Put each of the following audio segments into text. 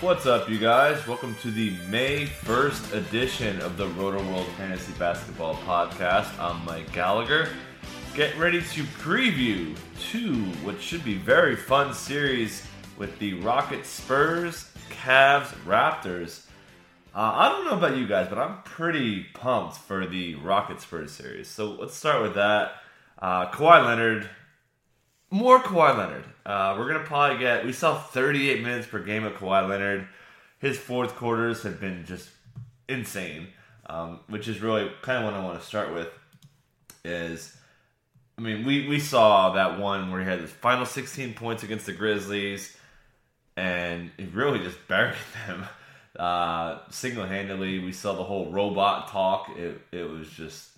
What's up, you guys? Welcome to the May 1st edition of the Rotoworld Fantasy Basketball Podcast. I'm Mike Gallagher. Get ready to preview two what should be very fun series with the Rockets Spurs, Cavs, Raptors. Uh, I don't know about you guys, but I'm pretty pumped for the Rocket Spurs series. So let's start with that. Uh, Kawhi Leonard, more Kawhi Leonard. Uh, we're gonna probably get. We saw 38 minutes per game of Kawhi Leonard. His fourth quarters have been just insane, um, which is really kind of what I want to start with. Is I mean, we we saw that one where he had his final 16 points against the Grizzlies, and he really just buried them uh, single handedly. We saw the whole robot talk. It it was just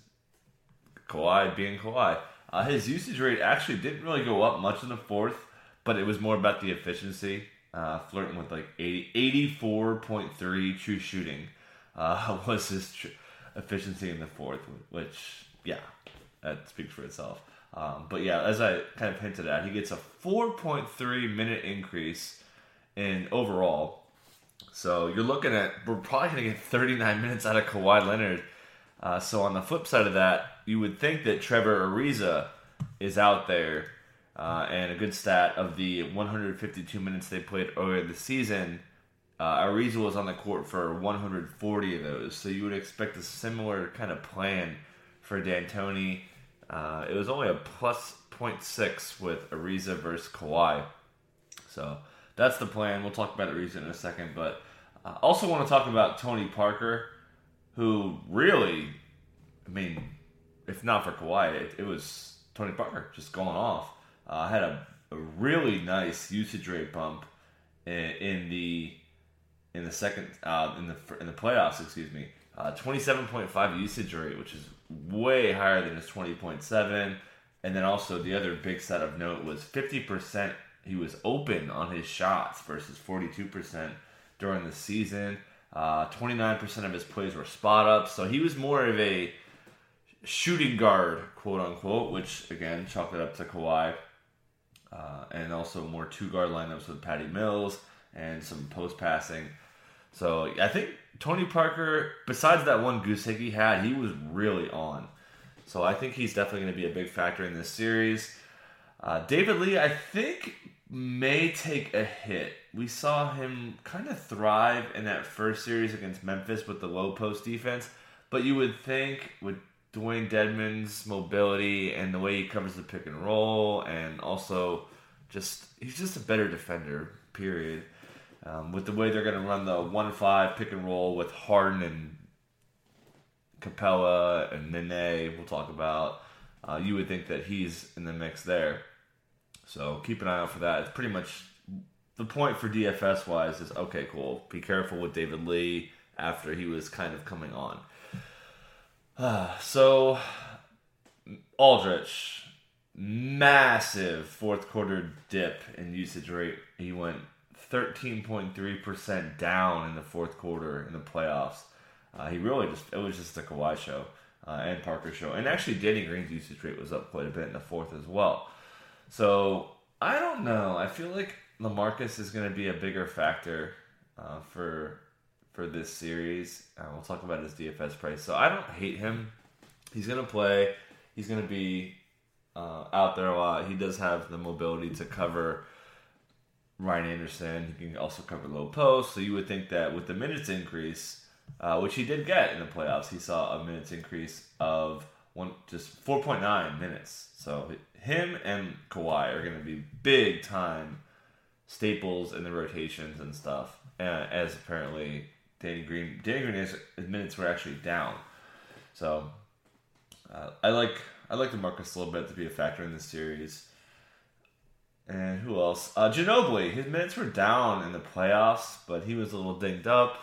Kawhi being Kawhi. Uh, his usage rate actually didn't really go up much in the fourth, but it was more about the efficiency, uh, flirting with like 80, 84.3 true shooting uh, was his tr- efficiency in the fourth, which, yeah, that speaks for itself. Um, but yeah, as I kind of hinted at, he gets a 4.3 minute increase in overall. So you're looking at, we're probably going to get 39 minutes out of Kawhi Leonard. Uh, so on the flip side of that, you would think that Trevor Ariza is out there, uh, and a good stat of the 152 minutes they played earlier this season. Uh, Ariza was on the court for 140 of those, so you would expect a similar kind of plan for D'Antoni. Uh, it was only a plus 0.6 with Ariza versus Kawhi, so that's the plan. We'll talk about Ariza in a second, but I also want to talk about Tony Parker, who really, I mean, if not for Kawhi, it, it was Tony Parker just going off. Uh, had a, a, really nice usage rate bump in, in the in the second uh, in the in the playoffs. Excuse me, uh, twenty seven point five usage rate, which is way higher than his twenty point seven. And then also the other big set of note was fifty percent. He was open on his shots versus forty two percent during the season. Uh, twenty nine percent of his plays were spot ups, so he was more of a shooting guard, quote unquote, which again chalk it up to Kawhi, uh, and also more two guard lineups with Patty Mills and some post passing. So I think Tony Parker, besides that one goose he had, he was really on. So I think he's definitely going to be a big factor in this series. Uh, David Lee, I think, may take a hit. We saw him kind of thrive in that first series against Memphis with the low post defense, but you would think with Dewayne Dedmon's mobility and the way he covers the pick and roll, and also just he's just a better defender. Period. Um, with the way they're going to run the one five pick and roll with Harden and Capella and Nene, we'll talk about. Uh, you would think that he's in the mix there. So keep an eye out for that. It's pretty much the point for DFS wise is okay, cool. Be careful with David Lee after he was kind of coming on. Uh, so Aldridge, massive fourth quarter dip in usage rate. He went 13.3% down in the fourth quarter in the playoffs. Uh, he really just, it was just the Kawhi show uh, and Parker show. And actually, Danny Green's usage rate was up quite a bit in the fourth as well. So I don't know. I feel like Lamarcus is going to be a bigger factor uh, for for this series. Uh, we'll talk about his DFS price. So I don't hate him. He's going to play. He's going to be uh, out there a lot. He does have the mobility to cover Ryan Anderson. He can also cover low post. So you would think that with the minutes increase, uh, which he did get in the playoffs, he saw a minutes increase of one just 4.9 minutes. So him and Kawhi are going to be big time staples in the rotations and stuff. Uh, as apparently Danny Green, Danny Green's minutes were actually down. So uh, I like I like LaMarcus a little bit to be a factor in this series. And who else? Uh, Ginobili. His minutes were down in the playoffs, but he was a little dinged up.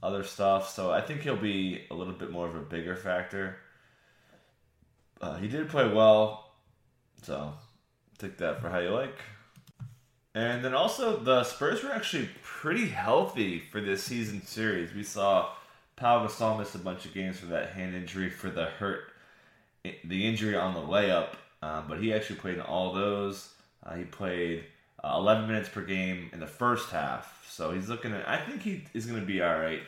Other stuff, so I think he'll be a little bit more of a bigger factor. Uh, he did play well, so take that for how you like. And then also, the Spurs were actually pretty healthy for this season series. We saw Pau Gasol miss a bunch of games for that hand injury for the hurt, the injury on the layup, um, but he actually played in all those. Uh, he played uh, 11 minutes per game in the first half. So he's looking at. I think he is going to be all right.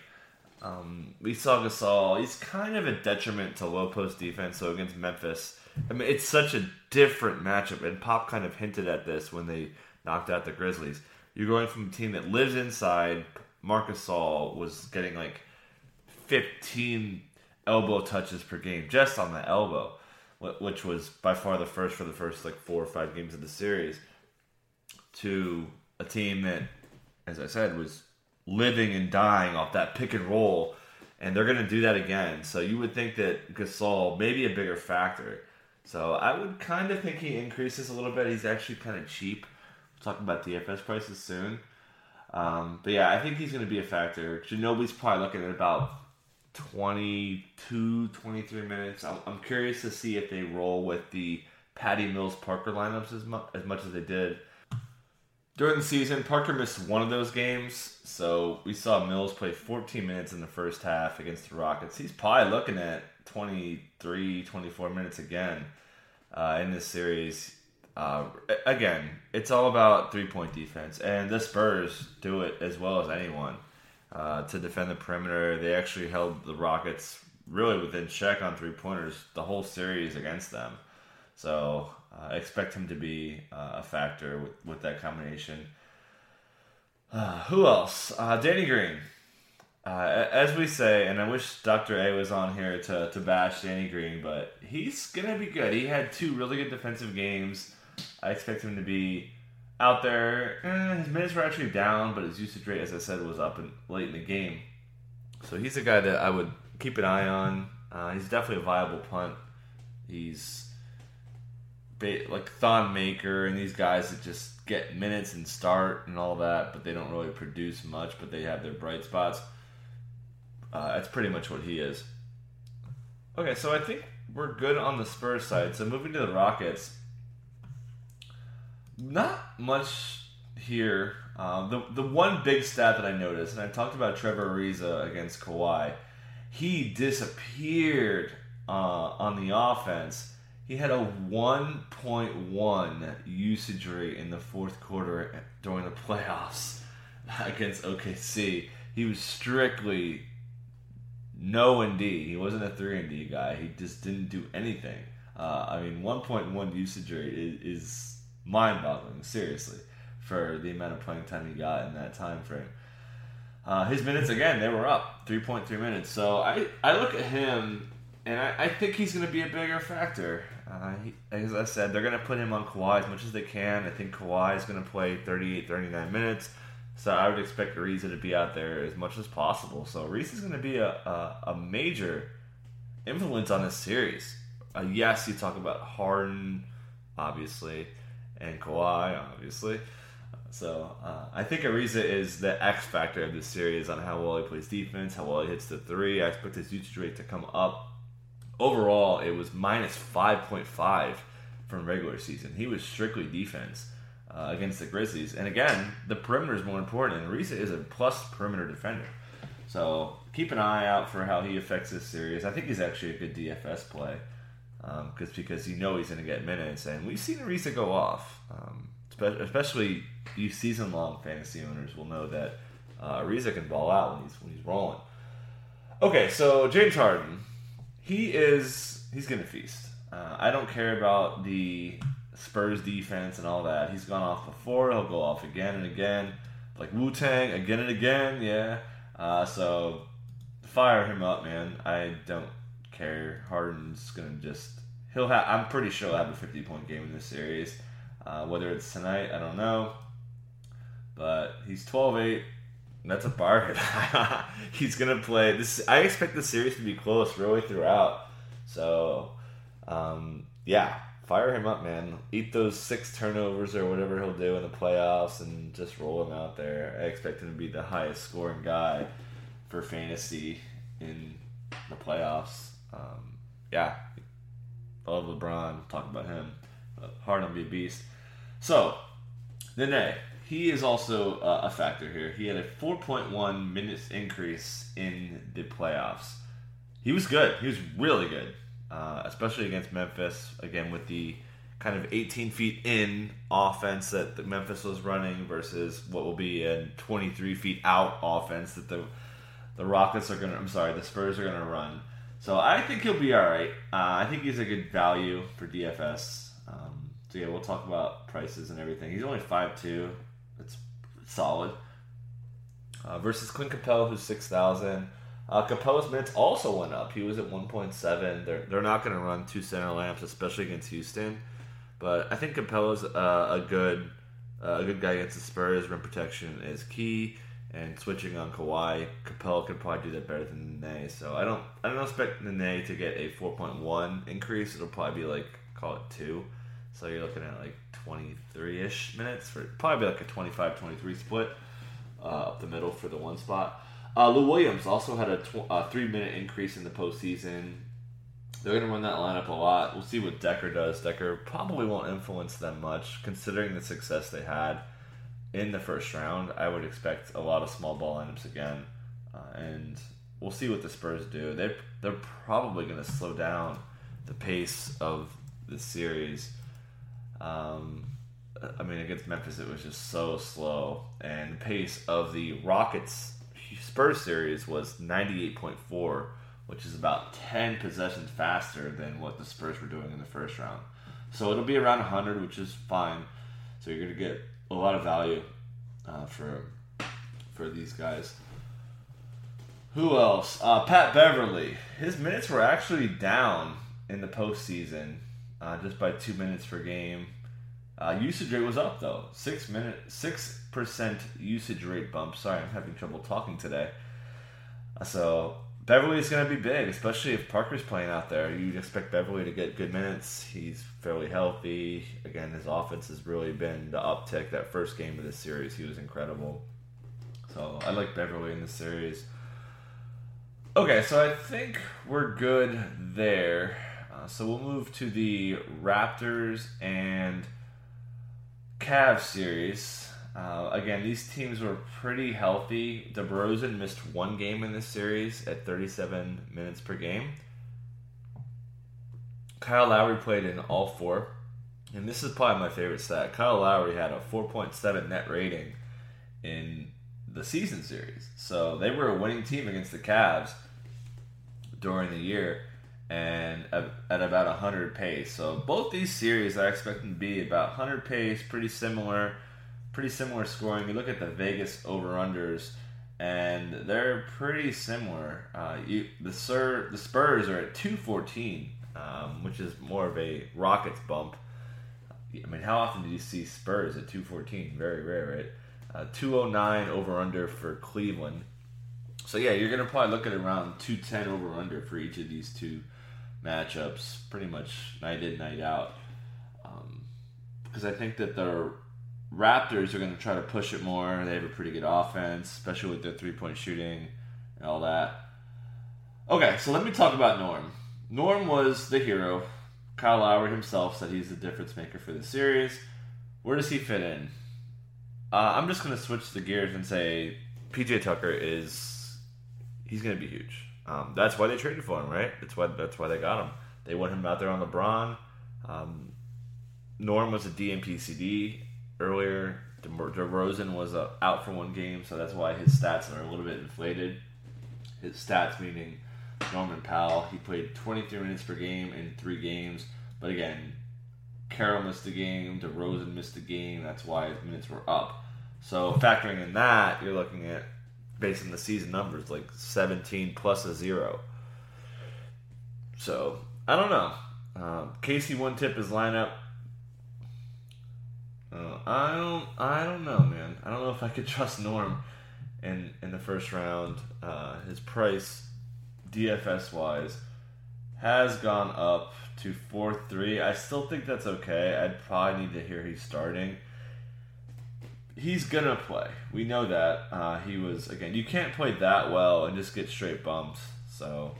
Um, we saw Gasol. He's kind of a detriment to low post defense. So against Memphis, I mean, it's such a different matchup. And Pop kind of hinted at this when they knocked out the Grizzlies. You're going from a team that lives inside. Marcus Gasol was getting like 15 elbow touches per game just on the elbow, which was by far the first for the first like four or five games of the series. To a team that, as I said, was living and dying off that pick and roll, and they're going to do that again. So you would think that Gasol may be a bigger factor. So I would kind of think he increases a little bit. He's actually kind of cheap. We'll talk about DFS prices soon. Um, but yeah, I think he's going to be a factor. Ginobili's probably looking at about 22, 23 minutes. I'm, I'm curious to see if they roll with the Patty Mills Parker lineups as, mu- as much as they did during the season. Parker missed one of those games, so we saw Mills play 14 minutes in the first half against the Rockets. He's probably looking at 23, 24 minutes again uh, in this series. Uh, again, it's all about three point defense, and the Spurs do it as well as anyone uh, to defend the perimeter. They actually held the Rockets really within check on three pointers the whole series against them. So uh, expect him to be uh, a factor with, with that combination. Uh, who else? Uh, Danny Green. Uh, as we say, and I wish Dr. A was on here to, to bash Danny Green, but he's going to be good. He had two really good defensive games. I expect him to be out there. Eh, his minutes were actually down, but his usage rate, as I said, was up in, late in the game. So he's a guy that I would keep an eye on. Uh, he's definitely a viable punt. He's like Thon Maker and these guys that just get minutes and start and all that, but they don't really produce much, but they have their bright spots. Uh, that's pretty much what he is. Okay, so I think we're good on the Spurs side. So moving to the Rockets, not much here. Um, the the one big stat that I noticed, and I talked about Trevor Ariza against Kawhi, he disappeared uh, on the offense. He had a 1.1 usage rate in the fourth quarter during the playoffs against OKC. He was strictly no and D. He wasn't a three and D guy. He just didn't do anything. Uh, I mean, 1.1 usage rate is, is mind-boggling. Seriously, for the amount of playing time he got in that time frame. Uh, his minutes again, they were up 3.3 minutes. So I, I look at him and I, I think he's going to be a bigger factor. Uh, he, as I said, they're going to put him on Kawhi as much as they can. I think Kawhi is going to play 38, 39 minutes. So I would expect Ariza to be out there as much as possible. So Ariza is going to be a, a, a, major influence on this series. Uh, yes, you talk about Harden, obviously, and Kawhi, obviously. So uh, I think Ariza is the X factor of this series on how well he plays defense, how well he hits the three. I expect his usage rate to come up. Overall, it was minus 5.5 from regular season. He was strictly defense uh, against the Grizzlies. And again, the perimeter is more important, and Ariza is a plus perimeter defender. So keep an eye out for how he affects this series. I think he's actually a good DFS play because um, because you know he's going to get minutes, and we've seen Ariza go off. Um, especially you season long fantasy owners will know that uh, Ariza can ball out when he's when he's rolling. Okay, so James Harden, he is he's going to feast. Uh, I don't care about the Spurs defense and all that. He's gone off before. He'll go off again and again, like Wu Tang again and again. Yeah. Uh, so fire him up, man. I don't care. Harden's gonna just he'll have. I'm pretty sure he'll have a 50 point game in this series. Uh, whether it's tonight, I don't know. But he's 12-8. That's a bargain. he's gonna play this. I expect the series to be close really throughout. So, um, yeah, fire him up, man. Eat those six turnovers or whatever he'll do in the playoffs and just roll him out there. I expect him to be the highest scoring guy for fantasy in the playoffs. Um, yeah, love LeBron. Talk about him. Harden be a beast. So, Nene, he is also uh, a factor here. He had a 4.1 minutes increase in the playoffs. He was good. He was really good uh, especially against Memphis. Again, with the kind of 18 feet in offense that the Memphis was running versus what will be a 23 feet out offense that the the Rockets are gonna. I'm sorry, the Spurs are gonna run. So I think he'll be all right. Uh, I think he's a good value for DFS. Um, so yeah, we'll talk about prices and everything. He's only five two. It's solid. Uh, versus Clint Capela, who's six thousand. Uh, Capela's minutes also went up. He was at one point seven. They're they're not going to run two center lamps, especially against Houston. But I think Capela's uh, a good uh, a good guy against the Spurs. Rim protection is key and switching on Kawhi, Capela could probably do that better than Nene. So I don't I don't expect Nene to get a 4.1 increase. It'll probably be like call it two. So you're looking at like 23 ish minutes for probably like a 25-23 split uh, up the middle for the one spot. Uh, Lou Williams also had a, tw- a three minute increase in the postseason. They're going to run that lineup a lot. We'll see what Dekker does. Dekker probably won't influence them much, considering the success they had in the first round. I would expect a lot of small ball lineups again, uh, and we'll see what the Spurs do. They they're probably going to slow down the pace of the series. Um, I mean, against Memphis, it was just so slow, and the pace of the Rockets Spurs series was ninety eight point four, which is about ten possessions faster than what the Spurs were doing in the first round. So it'll be around hundred, which is fine. So you're going to get a lot of value uh, for for these guys. Who else? Uh, Pat Beverley. His minutes were actually down in the postseason, uh, just by two minutes per game. Uh, usage rate was up though, six minute, six percent usage rate bump. Sorry, I'm having trouble talking today. Uh, so Beverley is going to be big, especially if Parker's playing out there. You'd expect Beverley to get good minutes. He's fairly healthy. Again, his offense has really been the uptick. That first game of this series, he was incredible. So I like Beverley in this series. Okay, so I think we're good there. Uh, so we'll move to the Raptors and Cavs series. Uh, again, these teams were pretty healthy. DeRozan missed one game in this series at 37 minutes per game. Kyle Lowry played in all four. And this is probably my favorite stat. Kyle Lowry had a 4.7 net rating in the season series. So they were a winning team against the Cavs during the year and at about 100 pace. So both these series I expect them to be about 100 pace, pretty similar pretty similar scoring. You look at the Vegas over unders, and they're pretty similar. Uh, you, the Sir, the Spurs are at two fourteen, um, which is more of a Rockets bump. I mean, how often do you see Spurs at two fourteen? Very rare, right? Uh, two oh nine over under for Cleveland. So yeah, you're gonna probably look at around two ten over under for each of these two matchups, pretty much night in night out. Because um, I think that the Raptors are going to try to push it more. They have a pretty good offense, especially with their three point shooting and all that. Okay, so let me talk about Norm. Norm was the hero. Kyle Lowry himself said he's the difference maker for the series. Where does he fit in? Uh, I'm just going to switch the gears and say PJ Tucker is he's going to be huge. Um, that's why they traded for him, right? That's why that's why they got him. They want him out there on LeBron. Um, Norm was a DNP-CD earlier. DeRozan was uh, out for one game, so that's why his stats are a little bit inflated. His stats meaning Norman Powell, he played 23 minutes per game in three games, but again, Carroll missed the game, DeRozan missed the game. That's why his minutes were up. So factoring in that, you're looking at based on the season numbers like 17 plus a zero. So I don't know. Um, Casey one tip is lineup uh, I don't. I don't know, man. I don't know if I could trust Norm in in the first round. Uh, his price, DFS wise, has gone up to four three. I still think that's okay. I'd probably need to hear he's starting. He's gonna play. We know that. Uh, he was again. You can't play that well and just get straight bumps. So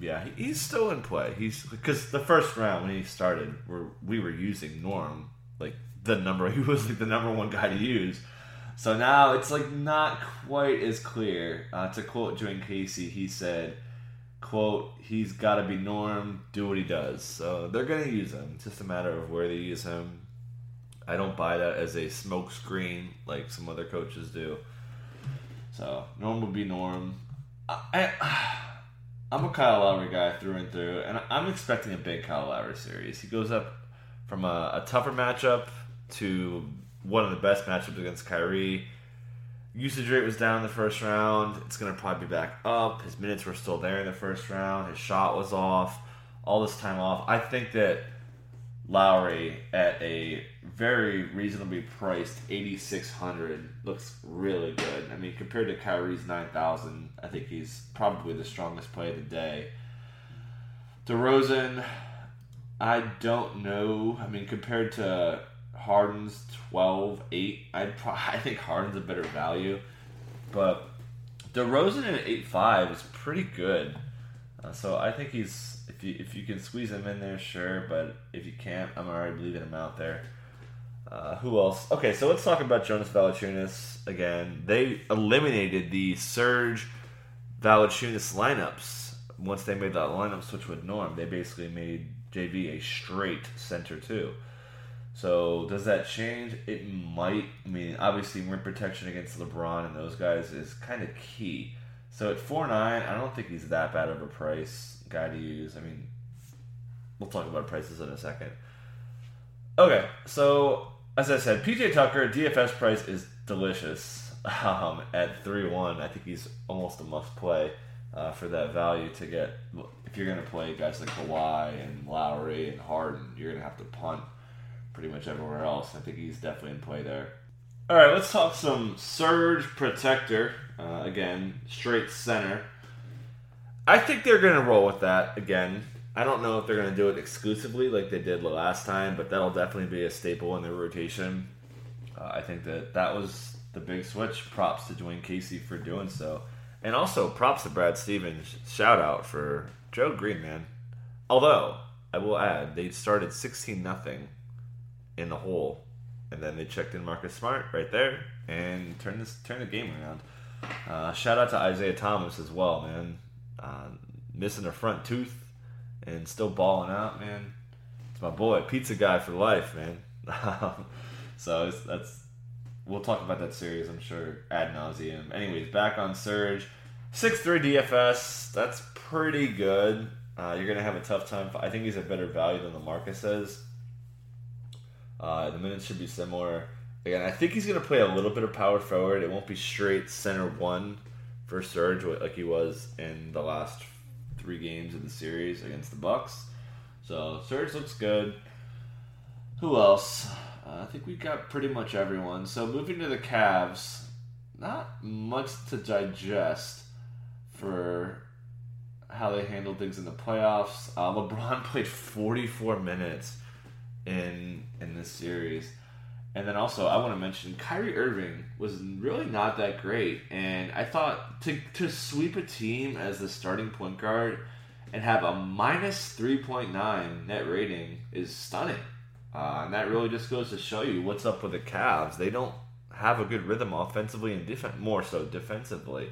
yeah, he's still in play. He's because the first round when he started, we we were using Norm like the number. He was like the number one guy to use. So now it's like not quite as clear. Uh, to quote Dwane Casey, he said, quote, he's got to be Norm, do what he does. So they're going to use him. It's just a matter of where they use him. I don't buy that as a smokescreen like some other coaches do. So Norm will be Norm. I, I, I'm a Kyle Lowry guy through and through, and I'm expecting a big Kyle Lowry series. He goes up from a, a tougher matchup to one of the best matchups against Kyrie. Usage rate was down in the first round. It's going to probably be back up. His minutes were still there in the first round. His shot was off. All this time off. I think that Lowry at a very reasonably priced 8600 looks really good. I mean, compared to Kyrie's 9000, I think he's probably the strongest play of the day. DeRozan, I don't know. I mean, compared to Harden's 12 8, I'd pro- I think Harden's a better value. But DeRozan at 8 5 is pretty good. Uh, so I think he's if you if you can squeeze him in there, sure. But if you can't, I'm already leaving him out there. Uh, who else? Okay, so let's talk about Jonas Valanciunas again. They eliminated the Serge Valanciunas lineups once they made that lineup switch with Norm. They basically made JV a straight center too. So does that change? It might. I mean, obviously, rim protection against LeBron and those guys is kind of key. So at four nine, I don't think he's that bad of a price guy to use. I mean, we'll talk about prices in a second. Okay, so as I said, PJ Tucker DFS price is delicious. Um, at three one, I think he's almost a must play uh, for that value to get. If you're going to play guys like Kawhi and Lowry and Harden, you're going to have to punt pretty much everywhere else. I think he's definitely in play there. All right, let's talk some Serge Protector. Uh, again, straight center. I think they're going to roll with that again. I don't know if they're going to do it exclusively like they did last time, but that'll definitely be a staple in their rotation. Uh, I think that that was the big switch. Props to Dwane Casey for doing so. And also props to Brad Stevens. Shout out for Joe Green, man. Although, I will add, they started 16 nothing in the hole. And then they checked in Marcus Smart right there and turned this turned the game around. Uh, shout out to Isaiah Thomas as well, man. Uh, missing a front tooth and still balling out, man. It's my boy, pizza guy for life, man. so that's we'll talk about that series, I'm sure, ad nauseum. Anyways, back on Serge, six three DFS. That's pretty good. Uh, you're gonna have a tough time. I think he's a better value than LaMarcus is. Uh, the minutes should be similar. Again, I think he's gonna play a little bit of power forward. It won't be straight center one for Serge like he was in the last three games of the series against the Bucks. So Serge looks good. Who else? Uh, I think we got pretty much everyone. So moving to the Cavs, not much to digest for how they handled things in the playoffs. Uh, LeBron played 44 minutes in in this series. And then also, I want to mention Kyrie Irving was really not that great, and I thought to to sweep a team as the starting point guard and have a minus three point nine net rating is stunning, uh, and that really just goes to show you what's up with the Cavs. They don't have a good rhythm offensively and defense, more so defensively.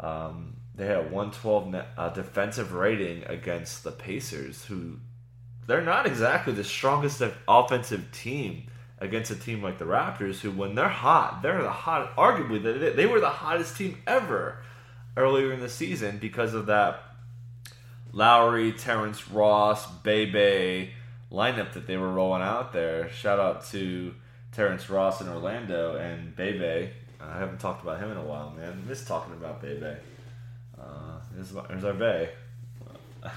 Um, they had a 112 net, uh, defensive rating against the Pacers, who they're not exactly the strongest offensive team against a team like the Raptors, who when they're hot, they're the hot. Arguably, they, they were the hottest team ever earlier in the season because of that Lowry, Terrence Ross, Bebe lineup that they were rolling out there. Shout out to Terrence Ross in Orlando and Bebe. I haven't talked about him in a while, man. I miss talking about Bebe. Uh, there's, there's our Bay.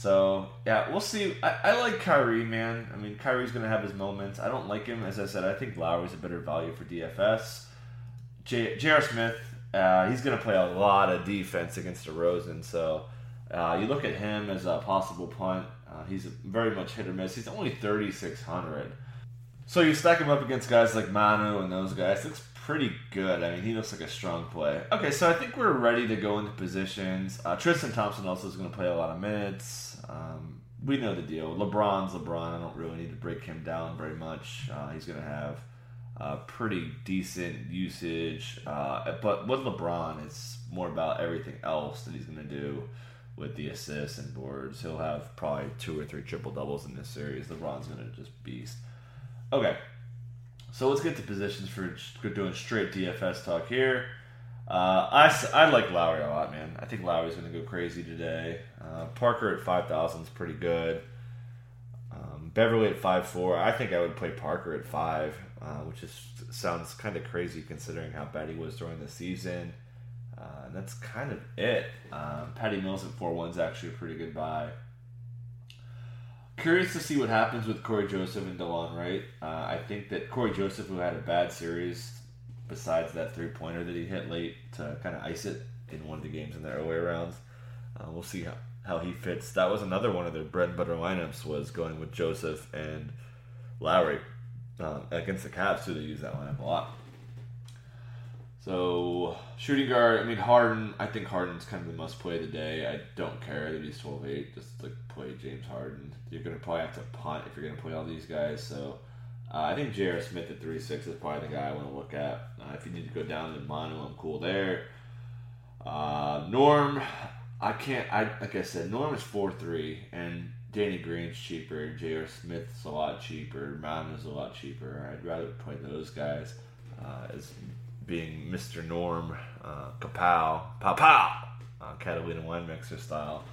So yeah, we'll see. I, I like Kyrie, man. I mean, Kyrie's gonna have his moments. I don't like him, as I said. I think Lowry's a better value for DFS. J.R. Smith, uh, he's gonna play a lot of defense against DeRozan. So uh, you look at him as a possible punt. Uh, he's very much hit or miss. He's only thirty six hundred. So you stack him up against guys like Manu and those guys. Looks pretty good. I mean, he looks like a strong play. Okay, so I think we're ready to go into positions. Uh, Tristan Thompson also is going to play a lot of minutes. Um, we know the deal. LeBron's LeBron. I don't really need to break him down very much. Uh, he's going to have uh, pretty decent usage. Uh, but with LeBron, it's more about everything else that he's going to do. with the assists and boards. He'll have probably two or three triple doubles in this series. LeBron's going to just beast. Okay, so let's get to positions for doing straight DFS talk here. Uh, I, I like Lowry a lot, man. I think Lowry's going to go crazy today. Uh, Parker at 5,000 is pretty good. Um, Beverley at five four. I think I would play Parker at 5, uh, which is sounds kind of crazy considering how bad he was during the season. Uh, and that's kind of it. Um, Patty Mills at 4 1 is actually a pretty good buy. Curious to see what happens with Cory Joseph and Delon Wright. Uh, I think that Cory Joseph, who had a bad series, besides that three pointer that he hit late to kind of ice it in one of the games in the early rounds, uh, we'll see how, how he fits. That was another one of their bread and butter lineups was going with Joseph and Lowry uh, against the Cavs too. They use that lineup a lot. So shooting guard, I mean Harden. I think Harden's kind of the must play of the day. I don't care that he's 12-8. Just like play James Harden. You're gonna probably have to punt if you're gonna play all these guys. So uh, I think J.R. Smith at three six is probably the guy I want to look at. Uh, if you need to go down to Manu, I'm cool there. Uh, Norm, I can't. I like I said, Norm is four three, and Danny Green's cheaper. J.R. Smith's a lot cheaper. Is a lot cheaper. I'd rather play those guys uh, as being Mr. Norm, uh, Kapow, Pow Pow, uh, Catalina Wine Mixer style.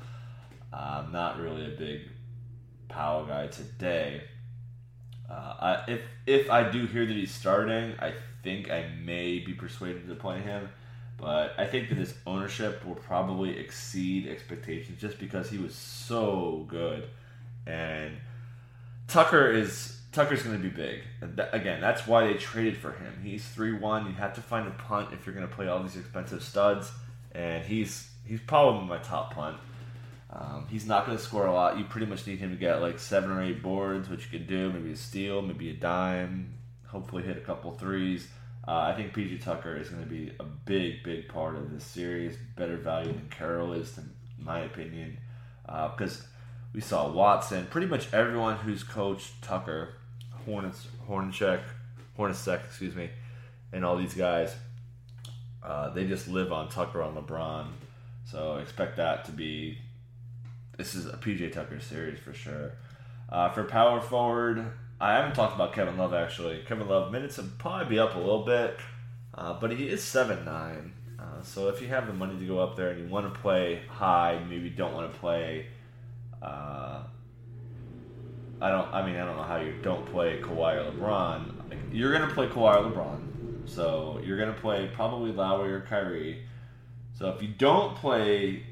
I'm not really a big Powell guy today. Uh, if if I do hear that he's starting, I think I may be persuaded to play him. But I think that his ownership will probably exceed expectations just because he was so good. And Tucker is Tucker's going to be big. Th- again, that's why they traded for him. He's three one. You have to find a punt if you're going to play all these expensive studs, and he's he's probably my top punt. Um, he's not going to score a lot. You pretty much need him to get like seven or eight boards, which you can do. Maybe a steal, maybe a dime. Hopefully, hit a couple threes. Uh, I think PJ Tucker is going to be a big, big part of this series. Better value than Carroll is, in my opinion, because uh, we saw Watson. Pretty much everyone who's coached Tucker Hornets, Hornacek, Hornacek, excuse me, and all these guys, uh, they just live on Tucker on LeBron. So expect that to be. This is a PJ Tucker series for sure. Uh, for power forward, I haven't talked about Kevin Love actually. Kevin Love minutes will probably be up a little bit, uh, but he is seven nine. Uh, so if you have the money to go up there and you want to play high, maybe don't want to play uh, I don't. I mean, I don't know how you don't play Kawhi or LeBron. You're gonna play Kawhi or LeBron, so you're gonna play probably Lowry or Kyrie. So if you don't play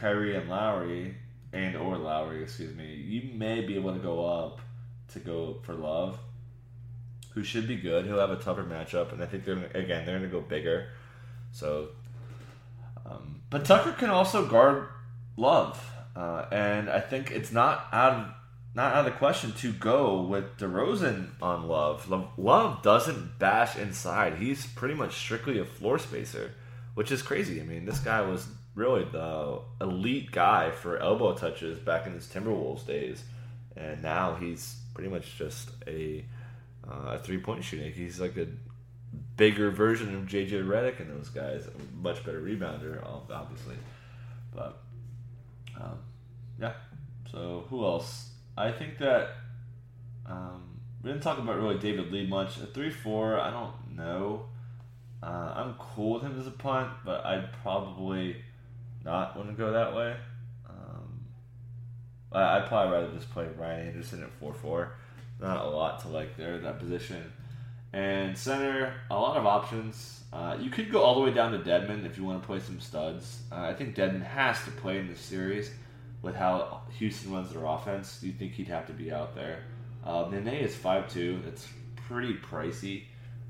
Kyrie and Lowry and or Lowry, excuse me, you may be able to go up to go for Love, who should be good. He'll have a tougher matchup, and I think they're again they're gonna go bigger. So, um, but Tucker can also guard Love, uh, and I think it's not out of not out of the question to go with DeRozan on Love. Love doesn't bash inside. He's pretty much strictly a floor spacer, which is crazy. I mean, this guy was really the elite guy for elbow touches back in his Timberwolves days, and now he's pretty much just a uh, a three point shooting. He's like a bigger version of JJ Redick and those guys, a much better rebounder, obviously. But um, yeah. So who else? I think that um, we didn't talk about really David Lee much. A three four, I don't know. Uh, I'm cool with him as a punt, but I'd probably not want to go that way. Um, I, would probably rather just play Ryan Anderson at four four. Not a lot to like there that position. And center, a lot of options. Uh, you could go all the way down to Dedmon if you want to play some studs. Uh, I think Dedmon has to play in this series with how Houston runs their offense, you think he'd have to be out there. Uh, Nene is five two. It's pretty pricey.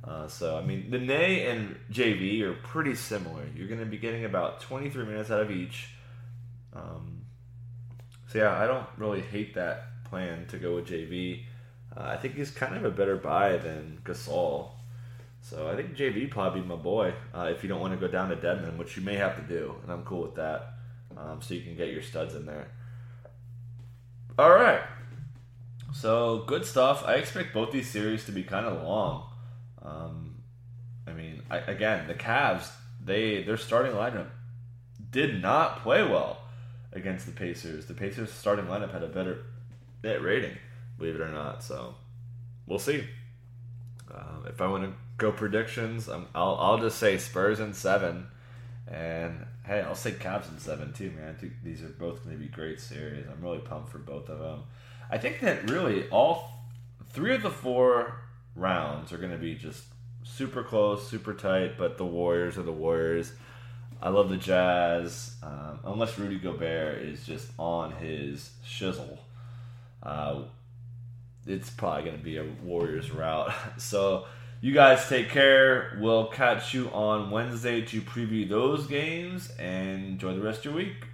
Uh, so I mean, the Nene and JV are pretty similar. You're going to be getting about 23 minutes out of each. Um, so yeah, I don't really hate that plan to go with JV. Uh, I think he's kind of a better buy than Gasol. So I think JV probably my boy uh, if you don't want to go down to Dedmon, which you may have to do, and I'm cool with that um, so you can get your studs in there. All right. So good stuff. I expect both these series to be kind of long. Um, I mean, I, again, the Cavs they their starting lineup did not play well against the Pacers. The Pacers starting lineup had a better net rating, believe it or not. So we'll see. Um, if I want to go predictions, i will I'll just say Spurs in seven, and hey, I'll say Cavs in seven too, man. I think these are both going to be great series. I'm really pumped for both of them. I think that really all three of the four rounds are going to be just super close, super tight. But the Warriors are the Warriors. I love the Jazz, um, unless Rudy Gobert is just on his shizzle. Uh, it's probably going to be a Warriors route. so you guys take care. We'll catch you on Wednesday to preview those games and enjoy the rest of your week.